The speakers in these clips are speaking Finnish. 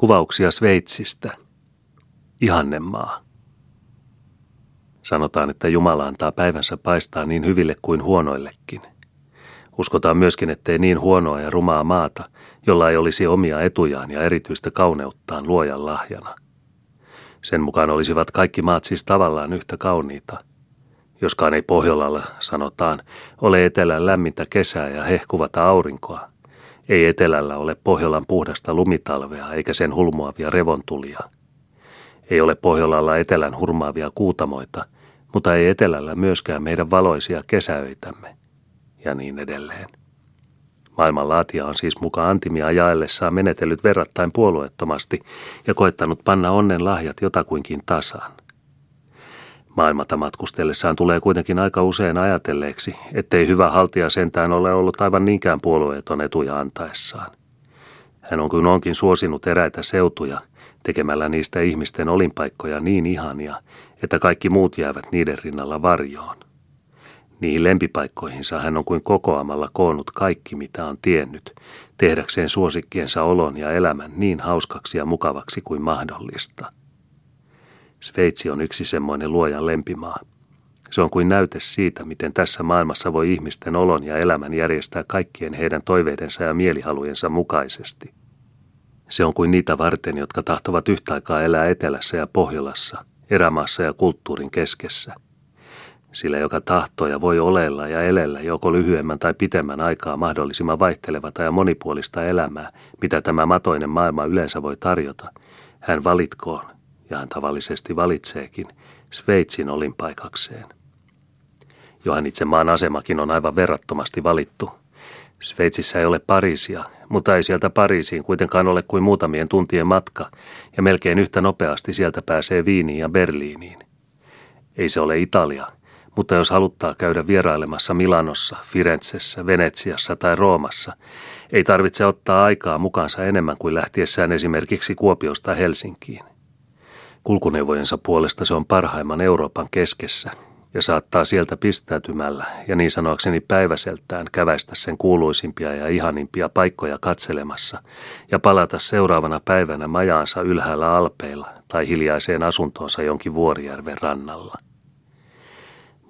Kuvauksia Sveitsistä. Ihannemaa. Sanotaan, että Jumala antaa päivänsä paistaa niin hyville kuin huonoillekin. Uskotaan myöskin, ettei niin huonoa ja rumaa maata, jolla ei olisi omia etujaan ja erityistä kauneuttaan luojan lahjana. Sen mukaan olisivat kaikki maat siis tavallaan yhtä kauniita. Joskaan ei Pohjolalla, sanotaan, ole etelän lämmintä kesää ja hehkuvata aurinkoa. Ei etelällä ole Pohjolan puhdasta lumitalvea eikä sen hulmuavia revontulia. Ei ole Pohjolalla etelän hurmaavia kuutamoita, mutta ei etelällä myöskään meidän valoisia kesäöitämme. Ja niin edelleen. Maailmanlaatija on siis mukaan antimia jaellessaan menetellyt verrattain puolueettomasti ja koettanut panna onnen lahjat jotakuinkin tasaan. Maailmata matkustellessaan tulee kuitenkin aika usein ajatelleeksi, ettei hyvä haltija sentään ole ollut aivan niinkään puolueeton etuja antaessaan. Hän on kuin onkin suosinut eräitä seutuja, tekemällä niistä ihmisten olinpaikkoja niin ihania, että kaikki muut jäävät niiden rinnalla varjoon. Niihin lempipaikkoihinsa hän on kuin kokoamalla koonnut kaikki, mitä on tiennyt, tehdäkseen suosikkiensa olon ja elämän niin hauskaksi ja mukavaksi kuin mahdollista. Sveitsi on yksi semmoinen luojan lempimaa. Se on kuin näyte siitä, miten tässä maailmassa voi ihmisten olon ja elämän järjestää kaikkien heidän toiveidensa ja mielihalujensa mukaisesti. Se on kuin niitä varten, jotka tahtovat yhtä aikaa elää etelässä ja Pohjolassa, erämaassa ja kulttuurin keskessä – sillä joka tahtoo ja voi olella ja elellä joko lyhyemmän tai pitemmän aikaa mahdollisimman vaihtelevata ja monipuolista elämää, mitä tämä matoinen maailma yleensä voi tarjota, hän valitkoon, ja hän tavallisesti valitseekin, Sveitsin olinpaikakseen. Johan itse maan asemakin on aivan verrattomasti valittu. Sveitsissä ei ole Pariisia, mutta ei sieltä Pariisiin kuitenkaan ole kuin muutamien tuntien matka, ja melkein yhtä nopeasti sieltä pääsee Viiniin ja Berliiniin. Ei se ole Italia – mutta jos haluttaa käydä vierailemassa Milanossa, Firenzessä, Venetsiassa tai Roomassa, ei tarvitse ottaa aikaa mukaansa enemmän kuin lähtiessään esimerkiksi Kuopiosta Helsinkiin. Kulkuneuvojensa puolesta se on parhaimman Euroopan keskessä ja saattaa sieltä pistäytymällä ja niin sanoakseni päiväseltään käväistä sen kuuluisimpia ja ihanimpia paikkoja katselemassa ja palata seuraavana päivänä majaansa ylhäällä alpeilla tai hiljaiseen asuntoonsa jonkin vuorijärven rannalla –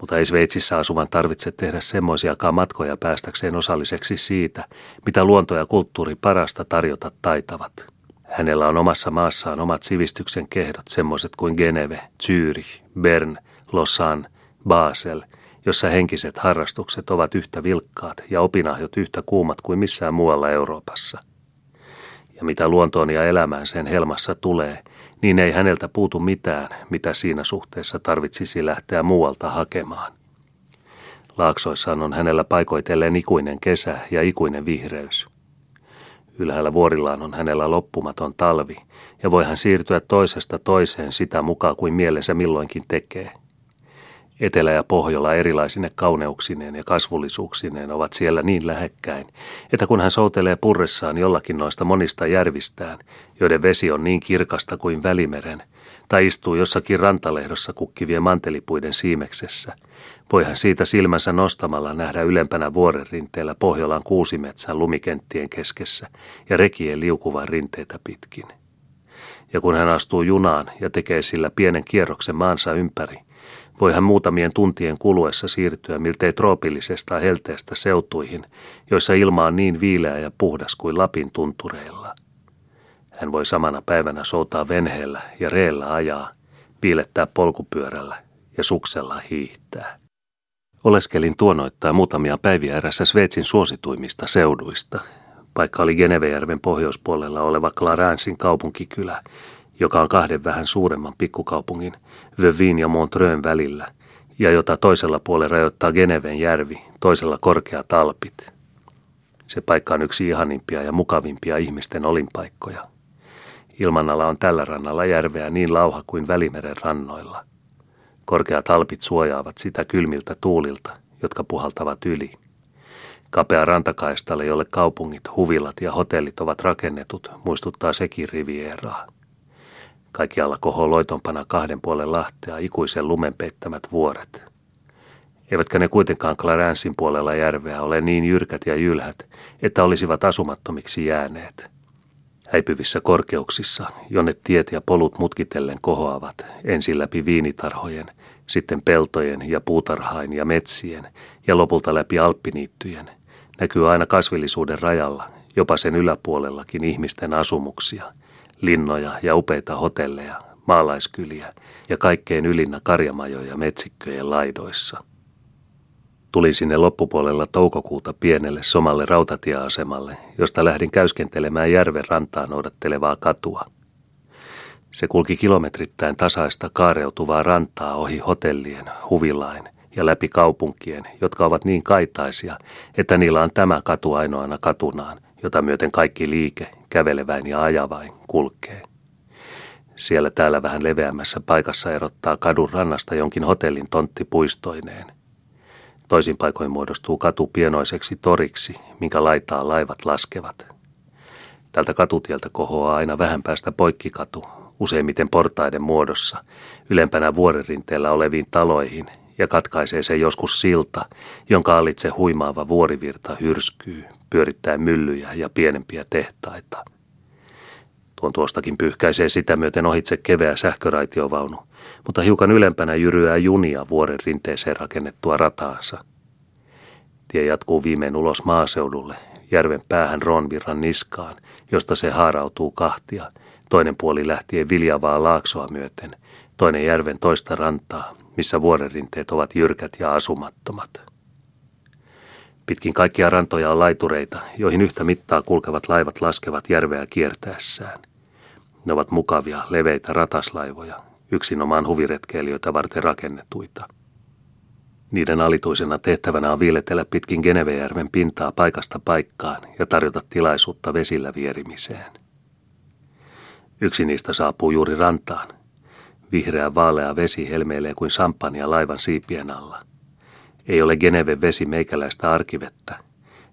mutta ei Sveitsissä asuvan tarvitse tehdä semmoisiakaan matkoja päästäkseen osalliseksi siitä, mitä luonto ja kulttuuri parasta tarjota taitavat. Hänellä on omassa maassaan omat sivistyksen kehdot, semmoiset kuin Geneve, Zürich, Bern, Lausanne, Basel, jossa henkiset harrastukset ovat yhtä vilkkaat ja opinahjot yhtä kuumat kuin missään muualla Euroopassa. Ja mitä luontoon ja elämään sen helmassa tulee, niin ei häneltä puutu mitään, mitä siinä suhteessa tarvitsisi lähteä muualta hakemaan. Laaksoissaan on hänellä paikoitelleen ikuinen kesä ja ikuinen vihreys. Ylhäällä vuorillaan on hänellä loppumaton talvi, ja voi hän siirtyä toisesta toiseen sitä mukaan kuin mielensä milloinkin tekee – Etelä ja Pohjola erilaisine kauneuksineen ja kasvullisuuksineen ovat siellä niin lähekkäin, että kun hän soutelee purressaan jollakin noista monista järvistään, joiden vesi on niin kirkasta kuin välimeren, tai istuu jossakin rantalehdossa kukkivien mantelipuiden siimeksessä, voi hän siitä silmänsä nostamalla nähdä ylempänä vuoren rinteellä Pohjolan kuusimetsän lumikenttien keskessä ja rekien liukuvan rinteitä pitkin. Ja kun hän astuu junaan ja tekee sillä pienen kierroksen maansa ympäri, voi hän muutamien tuntien kuluessa siirtyä miltei troopillisesta helteestä seutuihin, joissa ilma on niin viileä ja puhdas kuin Lapin tuntureilla. Hän voi samana päivänä soutaa venheellä ja reellä ajaa, piilettää polkupyörällä ja suksella hiihtää. Oleskelin tuonoittaa muutamia päiviä erässä Sveitsin suosituimmista seuduista. Paikka oli Genevejärven pohjoispuolella oleva Clarensin kaupunkikylä, joka on kahden vähän suuremman pikkukaupungin, Vevin ja Montreux välillä, ja jota toisella puolella rajoittaa Geneven järvi, toisella korkeat alpit. Se paikka on yksi ihanimpia ja mukavimpia ihmisten olinpaikkoja. Ilmanala on tällä rannalla järveä niin lauha kuin Välimeren rannoilla. Korkeat alpit suojaavat sitä kylmiltä tuulilta, jotka puhaltavat yli. Kapea rantakaistalle, jolle kaupungit, huvilat ja hotellit ovat rakennetut, muistuttaa sekin rivieraa. Kaikkialla kohoo loitompana kahden puolen lahtea ikuisen lumen peittämät vuoret. Eivätkä ne kuitenkaan Clarensin puolella järveä ole niin jyrkät ja jylhät, että olisivat asumattomiksi jääneet. Häipyvissä korkeuksissa, jonne tiet ja polut mutkitellen kohoavat, ensin läpi viinitarhojen, sitten peltojen ja puutarhain ja metsien ja lopulta läpi alppiniittyjen, näkyy aina kasvillisuuden rajalla, jopa sen yläpuolellakin ihmisten asumuksia, linnoja ja upeita hotelleja, maalaiskyliä ja kaikkein ylinnä karjamajoja metsikköjen laidoissa. Tulin sinne loppupuolella toukokuuta pienelle somalle rautatieasemalle, josta lähdin käyskentelemään järven rantaa noudattelevaa katua. Se kulki kilometrittäin tasaista kaareutuvaa rantaa ohi hotellien, huvilain ja läpi kaupunkien, jotka ovat niin kaitaisia, että niillä on tämä katu ainoana katunaan, jota myöten kaikki liike, käveleväin ja ajavain, kulkee. Siellä täällä vähän leveämmässä paikassa erottaa kadun rannasta jonkin hotellin tontti puistoineen. Toisin paikoin muodostuu katu pienoiseksi toriksi, minkä laitaa laivat laskevat. Tältä katutieltä kohoaa aina vähän päästä poikkikatu, useimmiten portaiden muodossa, ylempänä vuoririnteellä oleviin taloihin, ja katkaisee se joskus silta, jonka alitse huimaava vuorivirta hyrskyy, pyörittäen myllyjä ja pienempiä tehtaita – Tuon tuostakin pyyhkäisee sitä myöten ohitse keveä sähköraitiovaunu, mutta hiukan ylempänä jyryää junia vuoren rinteeseen rakennettua rataansa. Tie jatkuu viimein ulos maaseudulle, järven päähän Ronvirran niskaan, josta se haarautuu kahtia, toinen puoli lähtien viljavaa laaksoa myöten, toinen järven toista rantaa, missä vuorenrinteet ovat jyrkät ja asumattomat. Pitkin kaikkia rantoja on laitureita, joihin yhtä mittaa kulkevat laivat laskevat järveä kiertäessään. Ne ovat mukavia, leveitä rataslaivoja, yksinomaan huviretkeilijöitä varten rakennetuita. Niiden alituisena tehtävänä on viiletellä pitkin Genevejärven pintaa paikasta paikkaan ja tarjota tilaisuutta vesillä vierimiseen. Yksi niistä saapuu juuri rantaan. Vihreä vaalea vesi helmeilee kuin sampania laivan siipien alla. Ei ole Geneven vesi meikäläistä arkivettä.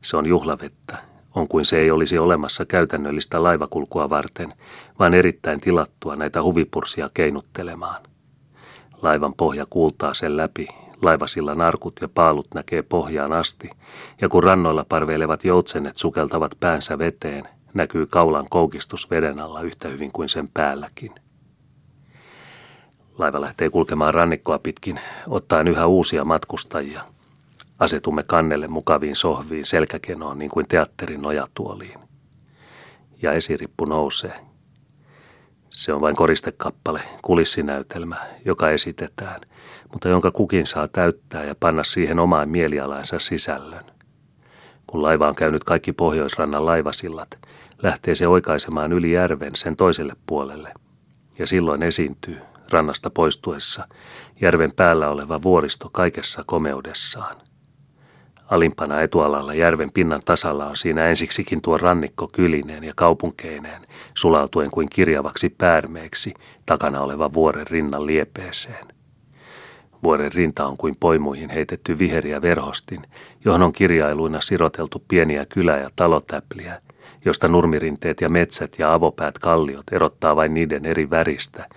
Se on juhlavettä, on kuin se ei olisi olemassa käytännöllistä laivakulkua varten, vaan erittäin tilattua näitä huvipursia keinuttelemaan. Laivan pohja kuultaa sen läpi, laivasillan arkut ja paalut näkee pohjaan asti, ja kun rannoilla parveilevat joutsenet sukeltavat päänsä veteen, näkyy kaulan koukistus veden alla yhtä hyvin kuin sen päälläkin. Laiva lähtee kulkemaan rannikkoa pitkin, ottaen yhä uusia matkustajia – Asetumme kannelle mukaviin sohviin selkäkenoon niin kuin teatterin nojatuoliin. Ja esirippu nousee. Se on vain koristekappale, kulissinäytelmä, joka esitetään, mutta jonka kukin saa täyttää ja panna siihen omaan mielialaansa sisällön. Kun laiva on käynyt kaikki pohjoisrannan laivasillat, lähtee se oikaisemaan yli järven sen toiselle puolelle. Ja silloin esiintyy, rannasta poistuessa, järven päällä oleva vuoristo kaikessa komeudessaan. Alimpana etualalla järven pinnan tasalla on siinä ensiksikin tuo rannikko kylineen ja kaupunkeineen, sulautuen kuin kirjavaksi päärmeeksi takana oleva vuoren rinnan liepeeseen. Vuoren rinta on kuin poimuihin heitetty viheriä verhostin, johon on kirjailuina siroteltu pieniä kylä- ja talotäpliä, josta nurmirinteet ja metsät ja avopäät kalliot erottaa vain niiden eri väristä,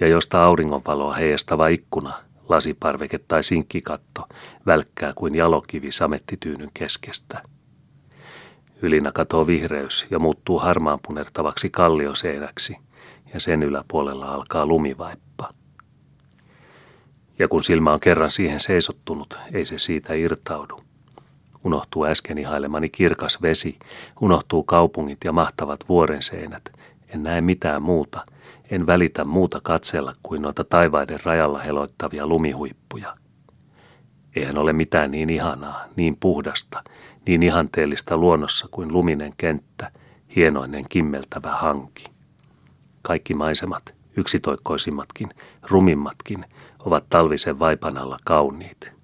ja josta auringonvaloa heijastava ikkuna lasiparveke tai sinkkikatto välkkää kuin jalokivi samettityynyn keskestä. Ylinä katoo vihreys ja muuttuu harmaan punertavaksi kallioseinäksi, ja sen yläpuolella alkaa lumivaippa. Ja kun silmä on kerran siihen seisottunut, ei se siitä irtaudu. Unohtuu äsken ihailemani kirkas vesi, unohtuu kaupungit ja mahtavat vuorenseinät. En näe mitään muuta – en välitä muuta katsella kuin noita taivaiden rajalla heloittavia lumihuippuja. Eihän ole mitään niin ihanaa, niin puhdasta, niin ihanteellista luonnossa kuin luminen kenttä, hienoinen kimmeltävä hanki. Kaikki maisemat, yksitoikkoisimmatkin, rumimmatkin, ovat talvisen vaipan alla kauniit.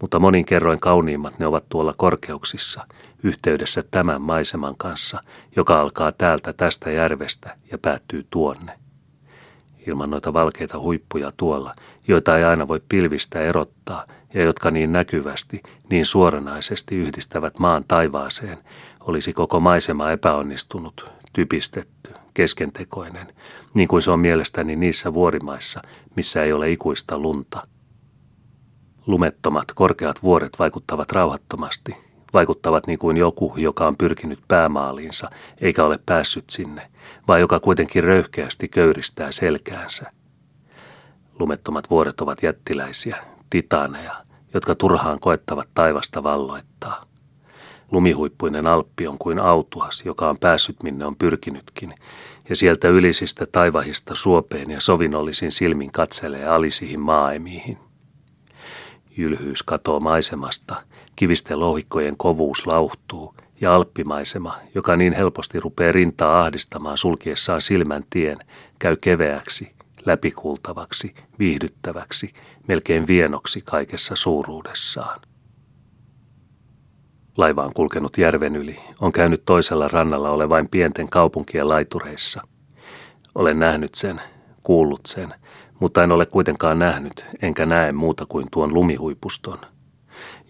Mutta monin kerroin kauniimmat ne ovat tuolla korkeuksissa, yhteydessä tämän maiseman kanssa, joka alkaa täältä tästä järvestä ja päättyy tuonne. Ilman noita valkeita huippuja tuolla, joita ei aina voi pilvistä erottaa ja jotka niin näkyvästi, niin suoranaisesti yhdistävät maan taivaaseen, olisi koko maisema epäonnistunut, typistetty, keskentekoinen, niin kuin se on mielestäni niissä vuorimaissa, missä ei ole ikuista lunta. Lumettomat, korkeat vuoret vaikuttavat rauhattomasti, vaikuttavat niin kuin joku, joka on pyrkinyt päämaaliinsa eikä ole päässyt sinne, vai joka kuitenkin röyhkeästi köyristää selkäänsä. Lumettomat vuoret ovat jättiläisiä, titaaneja, jotka turhaan koettavat taivasta valloittaa. Lumihuippuinen Alppi on kuin autuas, joka on päässyt minne on pyrkinytkin, ja sieltä ylisistä taivahista suopeen ja sovinnollisin silmin katselee alisihin maaemiihin. Jylhyys katoo maisemasta, kivisten lohikkojen kovuus lauhtuu, ja alppimaisema, joka niin helposti rupeaa rintaa ahdistamaan sulkiessaan silmän tien, käy keveäksi, läpikultavaksi, viihdyttäväksi, melkein vienoksi kaikessa suuruudessaan. Laiva on kulkenut järven yli, on käynyt toisella rannalla olevain pienten kaupunkien laitureissa. Olen nähnyt sen, kuullut sen, mutta en ole kuitenkaan nähnyt, enkä näe muuta kuin tuon lumihuipuston.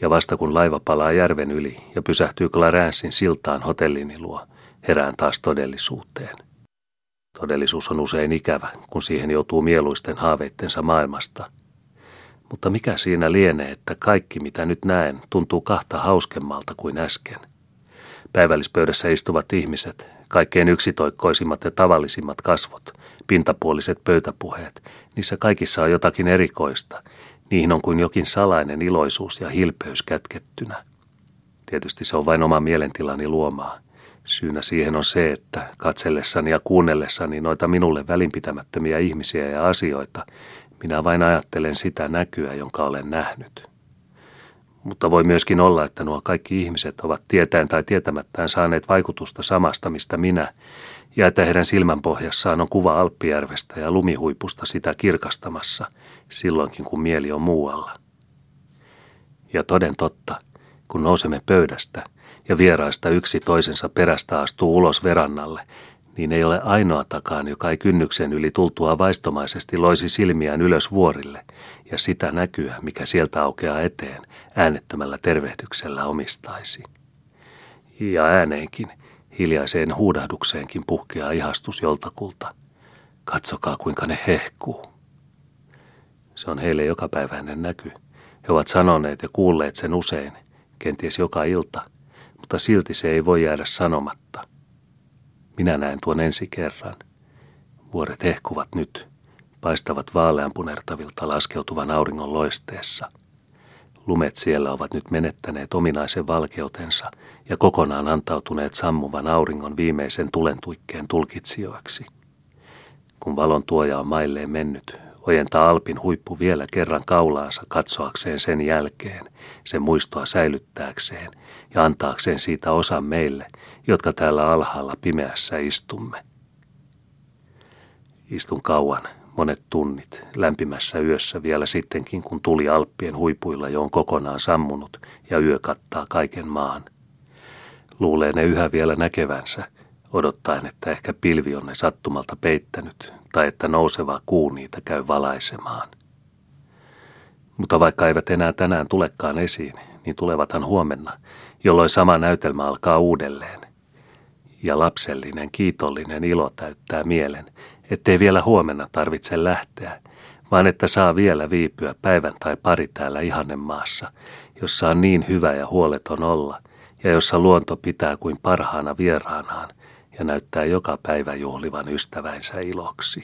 Ja vasta kun laiva palaa järven yli ja pysähtyy Clarensin siltaan hotellini luo, herään taas todellisuuteen. Todellisuus on usein ikävä, kun siihen joutuu mieluisten haaveittensa maailmasta – mutta mikä siinä lienee, että kaikki mitä nyt näen tuntuu kahta hauskemmalta kuin äsken. Päivällispöydässä istuvat ihmiset, kaikkein yksitoikkoisimmat ja tavallisimmat kasvot, pintapuoliset pöytäpuheet, niissä kaikissa on jotakin erikoista. Niihin on kuin jokin salainen iloisuus ja hilpeys kätkettynä. Tietysti se on vain oma mielentilani luomaa. Syynä siihen on se, että katsellessani ja kuunnellessani noita minulle välinpitämättömiä ihmisiä ja asioita, minä vain ajattelen sitä näkyä, jonka olen nähnyt. Mutta voi myöskin olla, että nuo kaikki ihmiset ovat tietäen tai tietämättään saaneet vaikutusta samasta, mistä minä, ja että heidän silmänpohjassaan on kuva Alppijärvestä ja lumihuipusta sitä kirkastamassa, silloinkin kun mieli on muualla. Ja toden totta, kun nousemme pöydästä ja vieraista yksi toisensa perästä astuu ulos verannalle, niin ei ole ainoatakaan, joka ei kynnyksen yli tultua vaistomaisesti loisi silmiään ylös vuorille ja sitä näkyä, mikä sieltä aukeaa eteen, äänettömällä tervehdyksellä omistaisi. Ja ääneenkin, hiljaiseen huudahdukseenkin puhkeaa ihastus joltakulta. Katsokaa, kuinka ne hehkuu. Se on heille jokapäiväinen näky. He ovat sanoneet ja kuulleet sen usein, kenties joka ilta, mutta silti se ei voi jäädä sanomatta – minä näen tuon ensi kerran. Vuoret hehkuvat nyt, paistavat vaaleanpunertavilta laskeutuvan auringon loisteessa. Lumet siellä ovat nyt menettäneet ominaisen valkeutensa ja kokonaan antautuneet sammuvan auringon viimeisen tulentuikkeen tulkitsijoiksi. Kun valon tuoja on mailleen mennyt, ojentaa Alpin huippu vielä kerran kaulaansa katsoakseen sen jälkeen, sen muistoa säilyttääkseen ja antaakseen siitä osan meille, jotka täällä alhaalla pimeässä istumme. Istun kauan, monet tunnit, lämpimässä yössä vielä sittenkin, kun tuli Alppien huipuilla jo on kokonaan sammunut ja yö kattaa kaiken maan. Luulee ne yhä vielä näkevänsä, odottaen, että ehkä pilvi on ne sattumalta peittänyt tai että nouseva kuu niitä käy valaisemaan. Mutta vaikka eivät enää tänään tulekaan esiin, niin tulevathan huomenna, jolloin sama näytelmä alkaa uudelleen. Ja lapsellinen, kiitollinen ilo täyttää mielen, ettei vielä huomenna tarvitse lähteä, vaan että saa vielä viipyä päivän tai pari täällä ihannemaassa, jossa on niin hyvä ja huoleton olla, ja jossa luonto pitää kuin parhaana vieraanaan, ja näyttää joka päivä juhlivan ystävänsä iloksi.